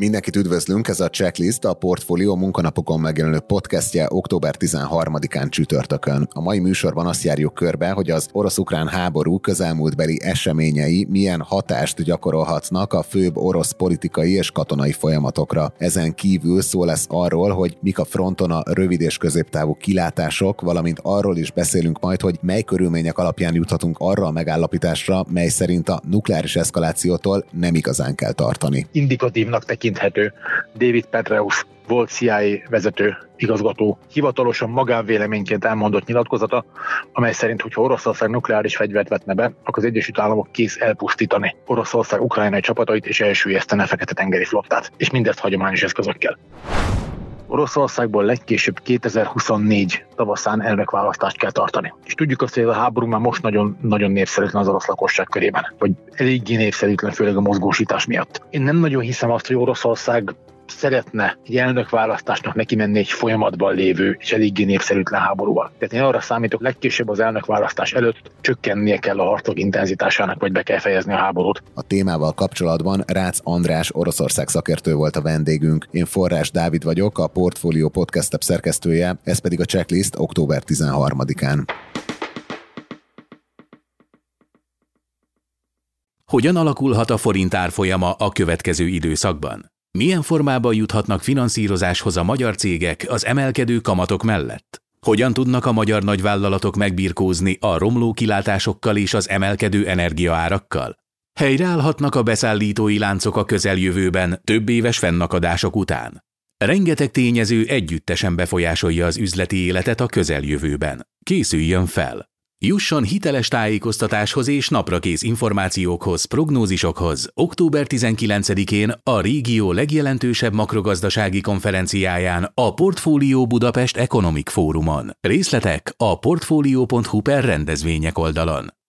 Mindenkit üdvözlünk, ez a Checklist, a Portfolio munkanapokon megjelenő podcastje október 13-án csütörtökön. A mai műsorban azt járjuk körbe, hogy az orosz-ukrán háború közelmúltbeli eseményei milyen hatást gyakorolhatnak a főbb orosz politikai és katonai folyamatokra. Ezen kívül szó lesz arról, hogy mik a fronton a rövid és középtávú kilátások, valamint arról is beszélünk majd, hogy mely körülmények alapján juthatunk arra a megállapításra, mely szerint a nukleáris eszkalációtól nem igazán kell tartani. Indikatívnak tekint tekinthető. David Petreus volt CIA vezető igazgató. Hivatalosan magánvéleményként elmondott nyilatkozata, amely szerint, hogyha Oroszország nukleáris fegyvert vetne be, akkor az Egyesült Államok kész elpusztítani Oroszország ukrajnai csapatait és elsüllyesztene a Fekete-tengeri flottát, és mindezt hagyományos eszközökkel. Oroszországból legkésőbb 2024 tavaszán elnökválasztást kell tartani. És tudjuk azt, hogy ez a háború már most nagyon, nagyon népszerűtlen az orosz lakosság körében, vagy eléggé népszerűtlen, főleg a mozgósítás miatt. Én nem nagyon hiszem azt, hogy Oroszország szeretne egy elnökválasztásnak neki menni egy folyamatban lévő és eléggé népszerűtlen háborúval. Tehát én arra számítok, legkésőbb az elnökválasztás előtt csökkennie kell a harcok intenzitásának, vagy be kell fejezni a háborút. A témával kapcsolatban Rácz András Oroszország szakértő volt a vendégünk. Én Forrás Dávid vagyok, a Portfolio podcast szerkesztője, ez pedig a checklist október 13-án. Hogyan alakulhat a forint árfolyama a következő időszakban? Milyen formában juthatnak finanszírozáshoz a magyar cégek az emelkedő kamatok mellett? Hogyan tudnak a magyar nagyvállalatok megbirkózni a romló kilátásokkal és az emelkedő energiaárakkal? Helyreállhatnak a beszállítói láncok a közeljövőben több éves fennakadások után. Rengeteg tényező együttesen befolyásolja az üzleti életet a közeljövőben. Készüljön fel! Jusson hiteles tájékoztatáshoz és naprakész információkhoz, prognózisokhoz október 19-én a régió legjelentősebb makrogazdasági konferenciáján a Portfólió Budapest Economic Fórumon. Részletek a portfolio.hu per rendezvények oldalon.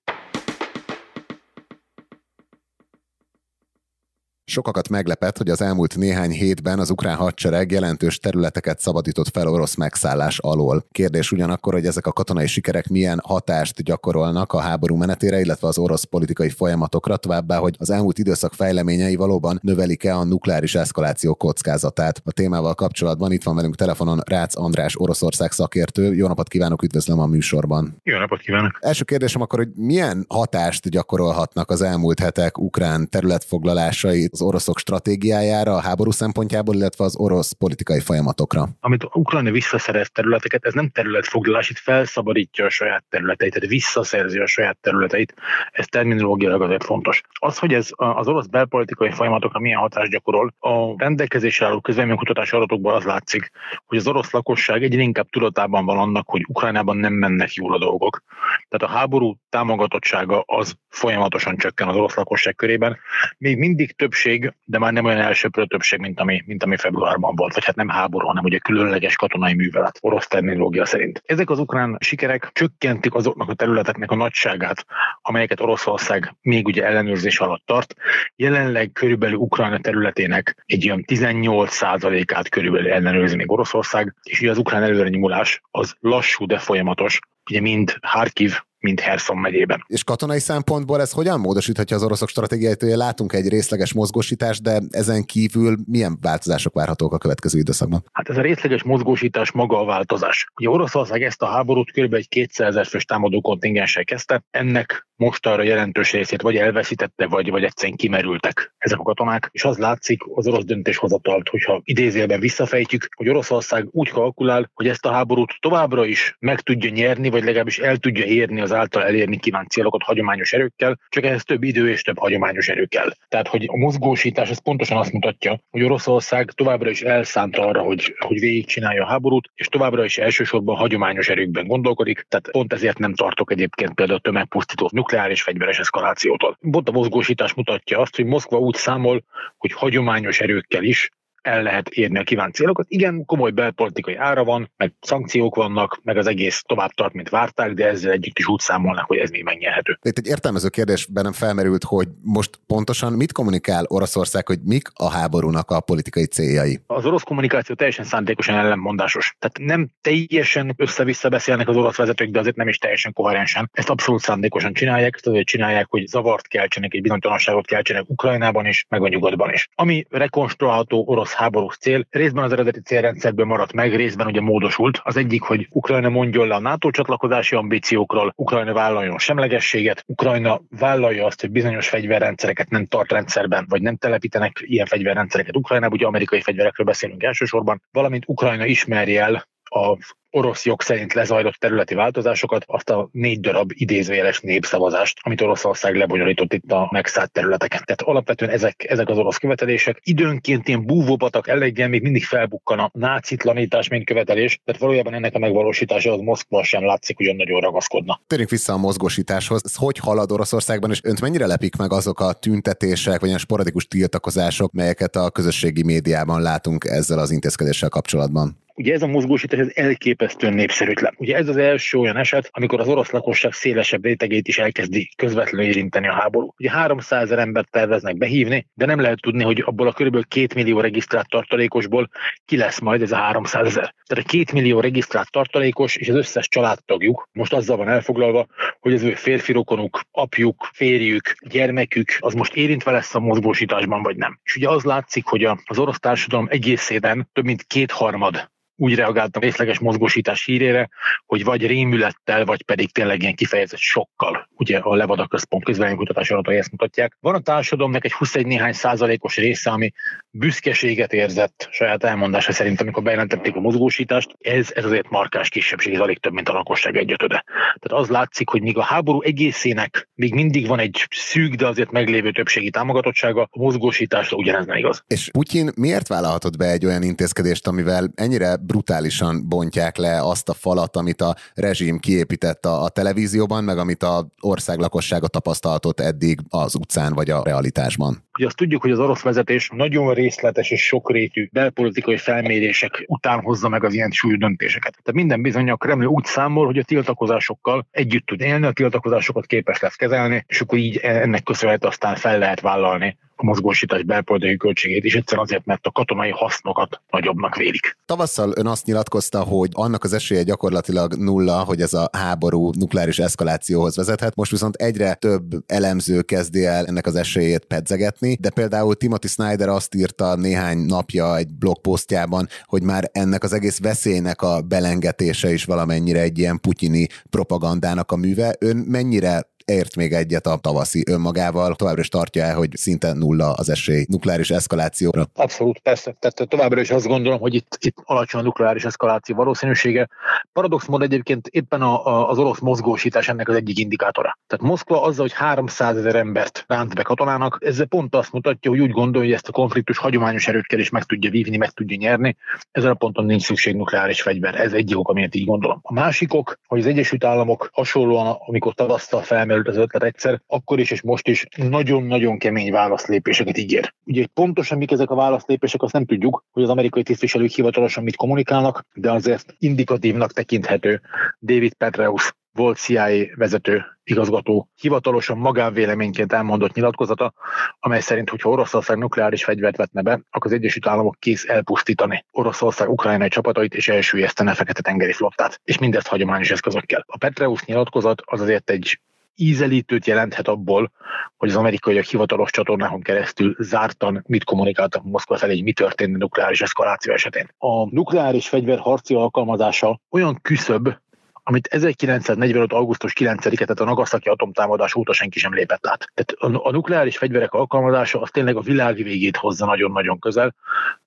Sokakat meglepett, hogy az elmúlt néhány hétben az ukrán hadsereg jelentős területeket szabadított fel orosz megszállás alól. Kérdés ugyanakkor, hogy ezek a katonai sikerek milyen hatást gyakorolnak a háború menetére, illetve az orosz politikai folyamatokra, továbbá, hogy az elmúlt időszak fejleményei valóban növelik-e a nukleáris eszkaláció kockázatát. A témával kapcsolatban itt van velünk telefonon Rácz András Oroszország szakértő. Jó napot kívánok, üdvözlöm a műsorban. Jó napot kívánok. Első kérdésem akkor, hogy milyen hatást gyakorolhatnak az elmúlt hetek ukrán területfoglalásai az oroszok stratégiájára, a háború szempontjából, illetve az orosz politikai folyamatokra? Amit Ukrajna visszaszerez területeket, ez nem területfoglalás, itt felszabadítja a saját területeit, tehát visszaszerzi a saját területeit. Ez terminológiailag azért fontos. Az, hogy ez az orosz belpolitikai folyamatokra milyen hatást gyakorol, a rendelkezésre álló közvéleménykutatási adatokból az látszik, hogy az orosz lakosság egyre inkább tudatában van annak, hogy Ukrajnában nem mennek jól a dolgok. Tehát a háború támogatottsága az folyamatosan csökken az orosz lakosság körében. Még mindig többség többség, de már nem olyan elsőprő többség, mint ami, mint ami februárban volt, vagy hát nem háború, hanem ugye különleges katonai művelet, orosz terminológia szerint. Ezek az ukrán sikerek csökkentik azoknak a területeknek a nagyságát, amelyeket Oroszország még ugye ellenőrzés alatt tart. Jelenleg körülbelül Ukrajna területének egy olyan 18%-át körülbelül ellenőrzi még Oroszország, és ugye az ukrán előrenyomulás az lassú, de folyamatos, ugye mind Harkiv, mint Herson megyében. És katonai szempontból ez hogyan módosíthatja az oroszok stratégiáit? Ugye látunk egy részleges mozgósítást, de ezen kívül milyen változások várhatók a következő időszakban? Hát ez a részleges mozgósítás maga a változás. Ugye Oroszország ezt a háborút kb. egy 200 ezer fős támadó kontingenssel kezdte, ennek most arra jelentős részét vagy elveszítette, vagy, vagy egyszerűen kimerültek ezek a katonák, és az látszik az orosz döntéshozatalt, hogyha idézőjelben visszafejtjük, hogy Oroszország úgy kalkulál, hogy ezt a háborút továbbra is meg tudja nyerni, vagy legalábbis el tudja érni az által elérni kívánt célokat hagyományos erőkkel, csak ehhez több idő és több hagyományos erő kell. Tehát, hogy a mozgósítás ez pontosan azt mutatja, hogy Oroszország továbbra is elszánta arra, hogy, hogy végigcsinálja a háborút, és továbbra is elsősorban hagyományos erőkben gondolkodik, tehát pont ezért nem tartok egyébként például tömegpusztító nukleáris fegyveres eszkalációtól. Pont a mozgósítás mutatja azt, hogy Moszkva úgy számol, hogy hagyományos erőkkel is el lehet érni a kívánt célokat. Igen, komoly belpolitikai ára van, meg szankciók vannak, meg az egész tovább tart, mint várták, de ezzel együtt is úgy számolnak, hogy ez még megnyerhető. Itt egy értelmező kérdés bennem felmerült, hogy most pontosan mit kommunikál Oroszország, hogy mik a háborúnak a politikai céljai? Az orosz kommunikáció teljesen szándékosan ellenmondásos. Tehát nem teljesen össze-vissza beszélnek az orosz vezetők, de azért nem is teljesen koherensen. Ezt abszolút szándékosan csinálják, ezt azért csinálják, hogy zavart keltsenek, egy bizonytalanságot keltsenek Ukrajnában is, meg a nyugatban is. Ami rekonstruálható orosz háborús cél, részben az eredeti célrendszerből maradt meg, részben ugye módosult. Az egyik, hogy Ukrajna mondjon le a NATO csatlakozási ambíciókról, Ukrajna vállaljon semlegességet, Ukrajna vállalja azt, hogy bizonyos fegyverrendszereket nem tart rendszerben, vagy nem telepítenek ilyen fegyverrendszereket Ukrajnába, ugye amerikai fegyverekről beszélünk elsősorban, valamint Ukrajna ismerje el a orosz jog szerint lezajlott területi változásokat, azt a négy darab idézőjeles népszavazást, amit Oroszország lebonyolított itt a megszállt területeken. Tehát alapvetően ezek, ezek az orosz követelések. Időnként ilyen búvópatak eleggel még mindig felbukkan a nácitlanítás, mint követelés, tehát valójában ennek a megvalósítása az Moszkva sem látszik, hogy nagyon ragaszkodna. Térjünk vissza a mozgósításhoz. Ez hogy halad Oroszországban, és önt mennyire lepik meg azok a tüntetések, vagy ilyen sporadikus tiltakozások, melyeket a közösségi médiában látunk ezzel az intézkedéssel kapcsolatban? Ugye ez a mozgósítás ez elképesztően népszerűtlen. Ugye ez az első olyan eset, amikor az orosz lakosság szélesebb rétegét is elkezdi közvetlenül érinteni a háború. Ugye 300 ezer embert terveznek behívni, de nem lehet tudni, hogy abból a kb. 2 millió regisztrált tartalékosból ki lesz majd ez a 300 ezer. Tehát a 2 millió regisztrált tartalékos és az összes családtagjuk most azzal van elfoglalva, hogy az ő férfi rokonuk, apjuk, férjük, gyermekük, az most érintve lesz a mozgósításban, vagy nem. És ugye az látszik, hogy az orosz társadalom egészében több mint kétharmad úgy reagáltam részleges mozgósítás hírére, hogy vagy rémülettel, vagy pedig tényleg ilyen kifejezett sokkal. Ugye a Levada Központ közvéleménykutatás adatai ezt mutatják. Van a társadalomnak egy 21 néhány százalékos része, ami büszkeséget érzett saját elmondása szerint, amikor bejelentették a mozgósítást. Ez, ez azért markás kisebbség, ez alig több, mint a lakosság egyötöde. Tehát az látszik, hogy míg a háború egészének még mindig van egy szűk, de azért meglévő többségi támogatottsága, a mozgósításra ugyanez nem igaz. És Putyin miért vállalhatott be egy olyan intézkedést, amivel ennyire brutálisan bontják le azt a falat, amit a rezsim kiépített a, a televízióban, meg amit a ország lakossága tapasztaltott eddig az utcán vagy a realitásban. Ugye azt tudjuk, hogy az orosz vezetés nagyon részletes és sokrétű belpolitikai felmérések után hozza meg az ilyen súlyú döntéseket. Tehát minden bizony a Kreml úgy számol, hogy a tiltakozásokkal együtt tud élni, a tiltakozásokat képes lesz kezelni, és akkor így ennek köszönhető aztán fel lehet vállalni a mozgósítás belpolitikai költségét, és egyszerűen azért, mert a katonai hasznokat nagyobbnak vélik. Tavasszal ön azt nyilatkozta, hogy annak az esélye gyakorlatilag nulla, hogy ez a háború nukleáris eszkalációhoz vezethet. Most viszont egyre több elemző kezdi el ennek az esélyét pedzegetni, de például Timothy Snyder azt írta néhány napja egy blogposztjában, hogy már ennek az egész veszélynek a belengetése is valamennyire egy ilyen putyini propagandának a műve. Ön mennyire ért még egyet a tavaszi önmagával, továbbra is tartja el, hogy szinte nulla az esély nukleáris eszkalációra. Abszolút, persze. Tehát továbbra is azt gondolom, hogy itt, itt alacsony a nukleáris eszkaláció valószínűsége. Paradox mód egyébként éppen a, a, az orosz mozgósítás ennek az egyik indikátora. Tehát Moszkva azzal, hogy 300 ezer embert ránt be katonának, ez pont azt mutatja, hogy úgy gondolja, hogy ezt a konfliktus hagyományos erőkkel is meg tudja vívni, meg tudja nyerni. Ezen a ponton nincs szükség nukleáris fegyver. Ez egy ok, amiért így gondolom. A másikok, hogy az Egyesült Államok hasonlóan, amikor tavasztal felmerül felmerült az ötlet egyszer, akkor is és most is nagyon-nagyon kemény válaszlépéseket ígér. Ugye pontosan mik ezek a válaszlépések, azt nem tudjuk, hogy az amerikai tisztviselők hivatalosan mit kommunikálnak, de azért indikatívnak tekinthető David Petraeus volt CIA vezető igazgató hivatalosan magánvéleményként elmondott nyilatkozata, amely szerint, hogyha Oroszország nukleáris fegyvert vetne be, akkor az Egyesült Államok kész elpusztítani Oroszország ukrajnai csapatait és elsüllyesztene a Fekete-tengeri flottát, és mindezt hagyományos eszközökkel. A Petreus nyilatkozat az azért egy ízelítőt jelenthet abból, hogy az amerikaiak hivatalos csatornákon keresztül zártan mit kommunikáltak Moszkva felé, mi történt a nukleáris eszkaláció esetén. A nukleáris fegyver harci alkalmazása olyan küszöbb, amit 1945. augusztus 9-et, tehát a Nagasaki atomtámadás óta senki sem lépett át. Tehát a, a nukleáris fegyverek alkalmazása az tényleg a világ végét hozza nagyon-nagyon közel,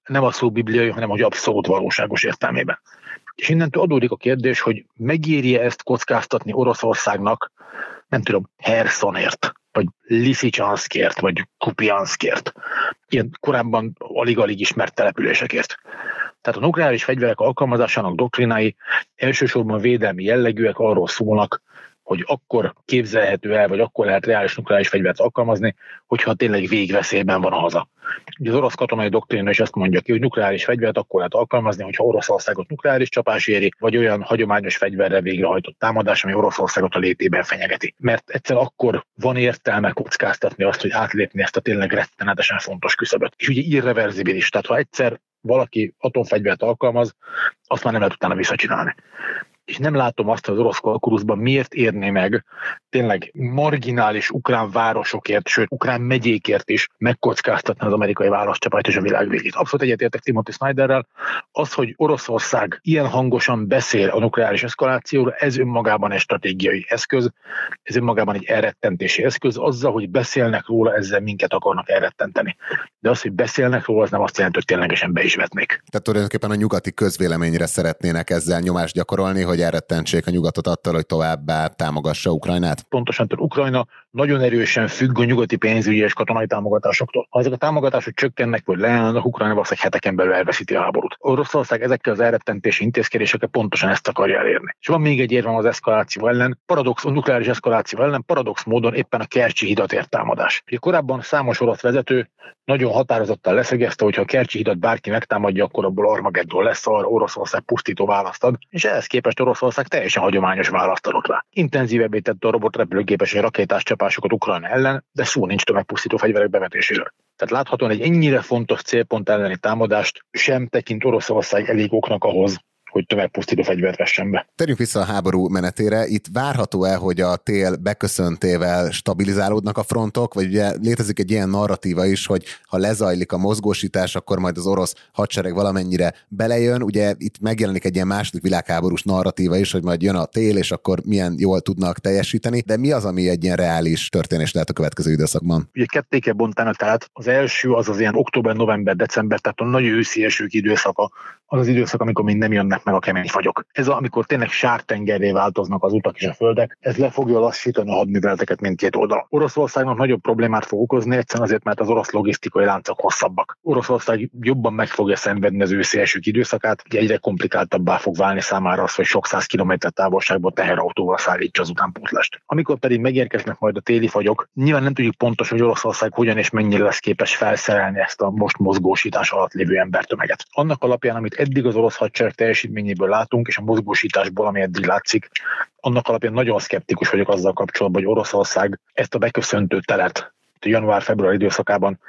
nem a szó bibliai, hanem hogy abszolút valóságos értelmében. És innentől adódik a kérdés, hogy megéri ezt kockáztatni Oroszországnak, nem tudom, Hersonért, vagy Liszicsanszkért, vagy Kupianszkért. Ilyen korábban alig-alig ismert településekért. Tehát a nukleáris fegyverek alkalmazásának doktrinái elsősorban védelmi jellegűek arról szólnak, hogy akkor képzelhető el, vagy akkor lehet reális nukleáris fegyvert alkalmazni, hogyha tényleg végveszélyben van a haza. Ugye az orosz katonai doktrína is azt mondja ki, hogy nukleáris fegyvert akkor lehet alkalmazni, hogyha Oroszországot nukleáris csapás éri, vagy olyan hagyományos fegyverre végrehajtott támadás, ami Oroszországot a létében fenyegeti. Mert egyszer akkor van értelme kockáztatni azt, hogy átlépni ezt a tényleg rettenetesen fontos küszöböt. És ugye irreverzibilis, tehát ha egyszer valaki atomfegyvert alkalmaz, azt már nem lehet utána visszacsinálni és nem látom azt, az orosz kalkulusban miért érné meg tényleg marginális ukrán városokért, sőt, ukrán megyékért is megkockáztatni az amerikai válaszcsapályt és a világ végét. Abszolút egyetértek Timothy Snyderrel. Az, hogy Oroszország ilyen hangosan beszél a nukleáris eszkalációra, ez önmagában egy stratégiai eszköz, ez önmagában egy elrettentési eszköz. Azzal, hogy beszélnek róla, ezzel minket akarnak elrettenteni. De az, hogy beszélnek róla, az nem azt jelenti, hogy ténylegesen be is vetnék. Tehát tulajdonképpen a nyugati közvéleményre szeretnének ezzel nyomást gyakorolni, hogy elrettentsék a nyugatot attól, hogy továbbá támogassa Ukrajnát? Pontosan, tehát Ukrajna nagyon erősen függ a nyugati pénzügyi és katonai támogatásoktól. Ha ezek a támogatások csökkennek, vagy leállnak, Ukrajna valószínűleg heteken belül elveszíti a háborút. Oroszország ezekkel az elrettentési intézkedésekkel pontosan ezt akarja elérni. És van még egy érvem az eszkaláció ellen, paradox, a nukleáris eszkaláció ellen, paradox módon éppen a Kercsi hidat ért támadás. Ugye korábban számos orosz vezető nagyon határozottan leszegezte, hogy ha a Kercsi hidat bárki megtámadja, akkor abból Armageddon lesz, arra Oroszország pusztító választ ad, és ehhez képest Oroszország teljesen hagyományos választ adott rá. Intenzívebbé tette a robotrepülőgépes és rakétás csapásokat Ukrajna ellen, de szó nincs tömegpusztító fegyverek bevetéséről. Tehát láthatóan egy ennyire fontos célpont elleni támadást sem tekint Oroszország elég oknak ahhoz, hogy tömegpusztító fegyvert vessen be. Térjünk vissza a háború menetére. Itt várható-e, hogy a tél beköszöntével stabilizálódnak a frontok, vagy ugye létezik egy ilyen narratíva is, hogy ha lezajlik a mozgósítás, akkor majd az orosz hadsereg valamennyire belejön. Ugye itt megjelenik egy ilyen második világháborús narratíva is, hogy majd jön a tél, és akkor milyen jól tudnak teljesíteni. De mi az, ami egy ilyen reális történés lehet a következő időszakban? Ugye ketté kell bontani, tehát az első az az ilyen október, november, december, tehát a nagy őszi esők időszaka, az az időszak, amikor még nem jönnek meg a kemény fagyok. Ez amikor tényleg sártengerré változnak az utak és a földek, ez le fogja lassítani a hadműveleteket mindkét oldalon. Oroszországnak nagyobb problémát fog okozni, egyszerűen azért, mert az orosz logisztikai láncok hosszabbak. Oroszország jobban meg fogja szenvedni az őszi időszakát, egyre komplikáltabbá fog válni számára az, hogy sok száz kilométer távolságból teherautóval szállítsa az utánpótlást. Amikor pedig megérkeznek majd a téli fagyok, nyilván nem tudjuk pontos, hogy Oroszország hogyan és mennyire lesz képes felszerelni ezt a most mozgósítás alatt lévő embertömeget. Annak alapján, amit eddig az orosz hadsereg teljesítményéből látunk, és a mozgósításból, ami eddig látszik, annak alapján nagyon szkeptikus vagyok azzal kapcsolatban, hogy Oroszország ezt a beköszöntő telet a január-február időszakában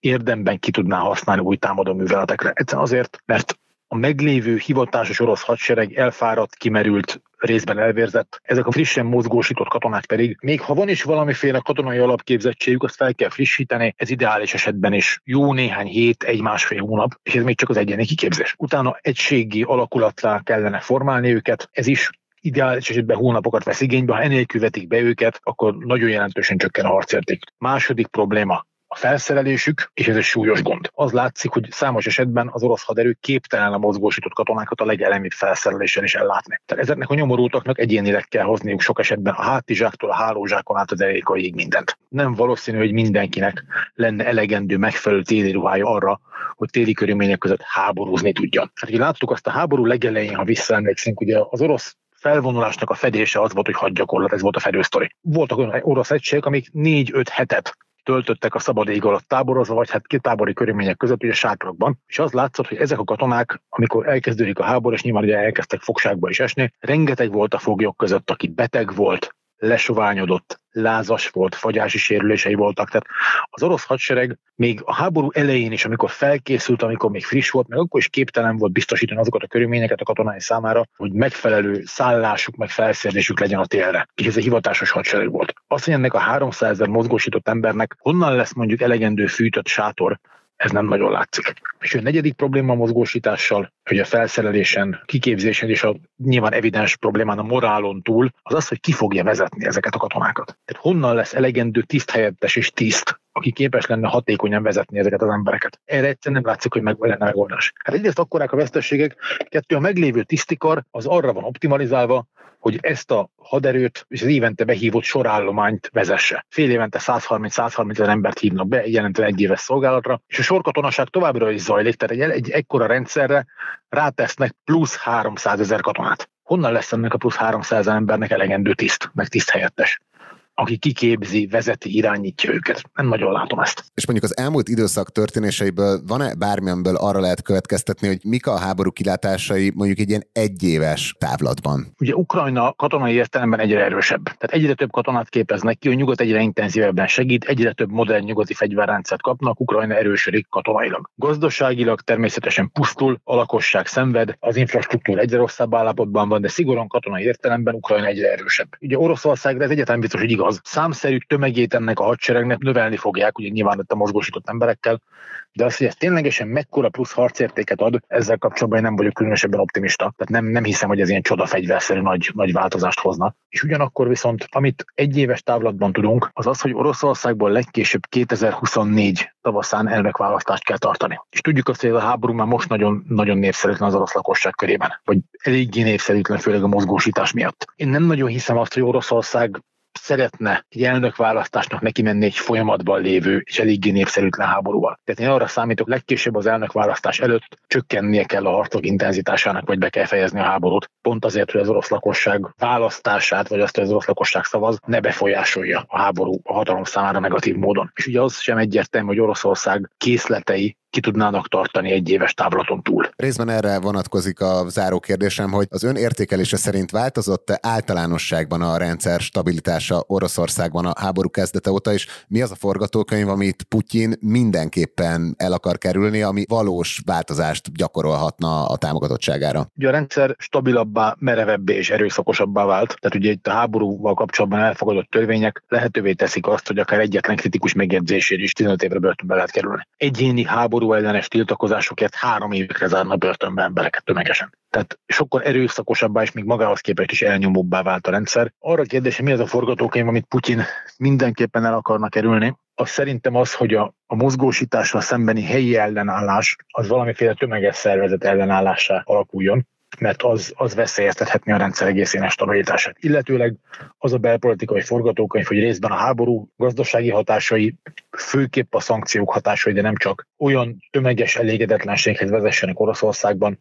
érdemben ki tudná használni új támadó műveletekre. Egyszerűen azért, mert a meglévő hivatásos orosz hadsereg elfáradt, kimerült, részben elvérzett. Ezek a frissen mozgósított katonák pedig, még ha van is valamiféle katonai alapképzettségük, azt fel kell frissíteni, ez ideális esetben is jó néhány hét, egy-másfél hónap, és ez még csak az egyéni kiképzés. Utána egységi alakulatlá kellene formálni őket, ez is ideális esetben hónapokat vesz igénybe, ha ennél vetik be őket, akkor nagyon jelentősen csökken a harcérték. Második probléma, a felszerelésük, és ez egy súlyos gond. Az látszik, hogy számos esetben az orosz haderő képtelen a mozgósított katonákat a legelemibb felszerelésen is ellátni. Tehát ezeknek a nyomorultaknak egyénileg kell hozniuk sok esetben a hátizsáktól a hálózsákon át az elékaig mindent. Nem valószínű, hogy mindenkinek lenne elegendő megfelelő téli ruhája arra, hogy téli körülmények között háborúzni tudjon. Hát, ugye láttuk azt a háború legelején, ha visszaemlékszünk, ugye az orosz felvonulásnak a fedése az volt, hogy hadgyakorlat, ez volt a fedősztori. Voltak olyan orosz egységek, amik négy-öt hetet töltöttek a szabad ég alatt táborozva, vagy hát két tábori körülmények között, ugye sátrakban. És az látszott, hogy ezek a katonák, amikor elkezdődik a háború, és nyilván ugye elkezdtek fogságba is esni, rengeteg volt a foglyok között, aki beteg volt, lesoványodott, lázas volt, fagyási sérülései voltak. Tehát az orosz hadsereg még a háború elején is, amikor felkészült, amikor még friss volt, meg akkor is képtelen volt biztosítani azokat a körülményeket a katonái számára, hogy megfelelő szállásuk, meg felszerelésük legyen a télre. És ez egy hivatásos hadsereg volt. Azt, hogy ennek a 300 ezer mozgósított embernek honnan lesz mondjuk elegendő fűtött sátor, ez nem nagyon látszik. És a negyedik probléma a mozgósítással, hogy a felszerelésen, kiképzésen és a nyilván evidens problémán a morálon túl, az az, hogy ki fogja vezetni ezeket a katonákat. Tehát honnan lesz elegendő tiszthelyettes és tiszt, aki képes lenne hatékonyan vezetni ezeket az embereket. Erre egyszerűen nem látszik, hogy meg lenne megoldás. Hát egyrészt akkorák a veszteségek, kettő a meglévő tisztikar az arra van optimalizálva, hogy ezt a haderőt és az évente behívott sorállományt vezesse. Fél évente 130-130 ezer embert hívnak be, jelentően egy éves szolgálatra, és a sorkatonaság továbbra is zajlik, tehát egy, egy ekkora rendszerre rátesznek plusz 300 ezer katonát honnan lesz ennek a plusz 300 embernek elegendő tiszt, meg tiszt helyettes? Aki kiképzi, vezeti, irányítja őket. Nem nagyon látom ezt. És mondjuk az elmúlt időszak történéseiből van-e bármilyenből arra lehet következtetni, hogy mik a háború kilátásai mondjuk egy ilyen egyéves távlatban? Ugye Ukrajna katonai értelemben egyre erősebb. Tehát egyre több katonát képeznek ki, a nyugat egyre intenzívebben segít, egyre több modern nyugati fegyverrendszert kapnak, Ukrajna erősödik katonailag. Gazdaságilag természetesen pusztul, a lakosság szenved, az infrastruktúra egyre rosszabb állapotban van, de szigorúan katonai értelemben Ukrajna egyre erősebb. Ugye Oroszország, ez egyetlen biztos, hogy igaz, az számszerű tömegét ennek a hadseregnek növelni fogják, ugye nyilván a mozgósított emberekkel, de az, hogy ez ténylegesen mekkora plusz harcértéket ad, ezzel kapcsolatban én nem vagyok különösebben optimista. Tehát nem, nem hiszem, hogy ez ilyen csodafegyverszerű nagy, nagy változást hozna. És ugyanakkor viszont, amit egy éves távlatban tudunk, az az, hogy Oroszországból legkésőbb 2024 tavaszán elnökválasztást kell tartani. És tudjuk azt, hogy ez a háború már most nagyon, nagyon népszerűtlen az orosz lakosság körében, vagy eléggé népszerűtlen, főleg a mozgósítás miatt. Én nem nagyon hiszem azt, hogy Oroszország szeretne egy elnökválasztásnak neki menni egy folyamatban lévő és eléggé népszerűtlen háborúval. Tehát én arra számítok, legkésőbb az elnökválasztás előtt csökkennie kell a harcok intenzitásának, vagy be kell fejezni a háborút. Pont azért, hogy az orosz lakosság választását, vagy azt, hogy az orosz lakosság szavaz, ne befolyásolja a háború a hatalom számára negatív módon. És ugye az sem egyértelmű, hogy Oroszország készletei ki tudnának tartani egy éves távlaton túl. Részben erre vonatkozik a záró kérdésem, hogy az ön értékelése szerint változott általánosságban a rendszer stabilitása Oroszországban a háború kezdete óta, és mi az a forgatókönyv, amit Putyin mindenképpen el akar kerülni, ami valós változást gyakorolhatna a támogatottságára? Ugye a rendszer stabilabbá, merevebbé és erőszakosabbá vált. Tehát ugye itt a háborúval kapcsolatban elfogadott törvények lehetővé teszik azt, hogy akár egyetlen kritikus megjegyzésért is 15 évre börtönbe lehet kerülni. Egyéni háború háború ellenes tiltakozásokért három évekre zárna börtönbe embereket tömegesen. Tehát sokkal erőszakosabbá és még magához képest is elnyomóbbá vált a rendszer. Arra kérdése, mi az a forgatókönyv, amit Putyin mindenképpen el akarna kerülni, az szerintem az, hogy a, a mozgósításra szembeni helyi ellenállás az valamiféle tömeges szervezet ellenállásá alakuljon mert az, az veszélyeztethetni a rendszer egészének stabilitását. Illetőleg az a belpolitikai forgatókönyv, hogy részben a háború gazdasági hatásai, főképp a szankciók hatásai, de nem csak, olyan tömeges elégedetlenséghez vezessenek Oroszországban,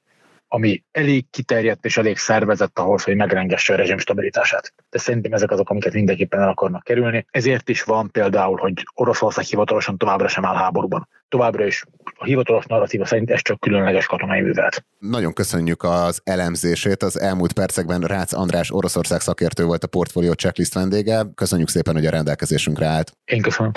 ami elég kiterjedt és elég szervezett ahhoz, hogy megrengesse a rezsim stabilitását. De szerintem ezek azok, amiket mindenképpen el akarnak kerülni. Ezért is van például, hogy Oroszország hivatalosan továbbra sem áll háborúban. Továbbra is a hivatalos narratíva szerint ez csak különleges katonai művelet. Nagyon köszönjük az elemzését. Az elmúlt percekben Rácz András Oroszország szakértő volt a portfólió checklist vendége. Köszönjük szépen, hogy a rendelkezésünkre állt. Én köszönöm.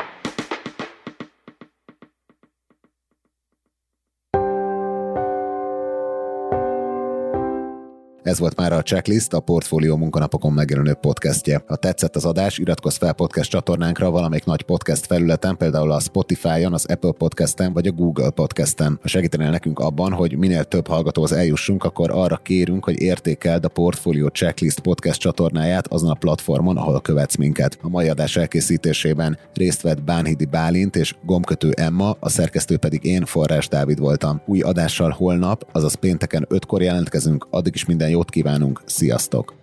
Ez volt már a Checklist, a Portfólió munkanapokon megjelenő podcastje. Ha tetszett az adás, iratkozz fel podcast csatornánkra valamelyik nagy podcast felületen, például a Spotify-on, az Apple Podcast-en vagy a Google Podcast-en. Ha segítenél nekünk abban, hogy minél több hallgatóhoz eljussunk, akkor arra kérünk, hogy értékeld a Portfólió Checklist podcast csatornáját azon a platformon, ahol követsz minket. A mai adás elkészítésében részt vett Bánhidi Bálint és Gomkötő Emma, a szerkesztő pedig én, Forrás Dávid voltam. Új adással holnap, azaz pénteken 5-kor jelentkezünk, addig is minden jót kívánunk, sziasztok!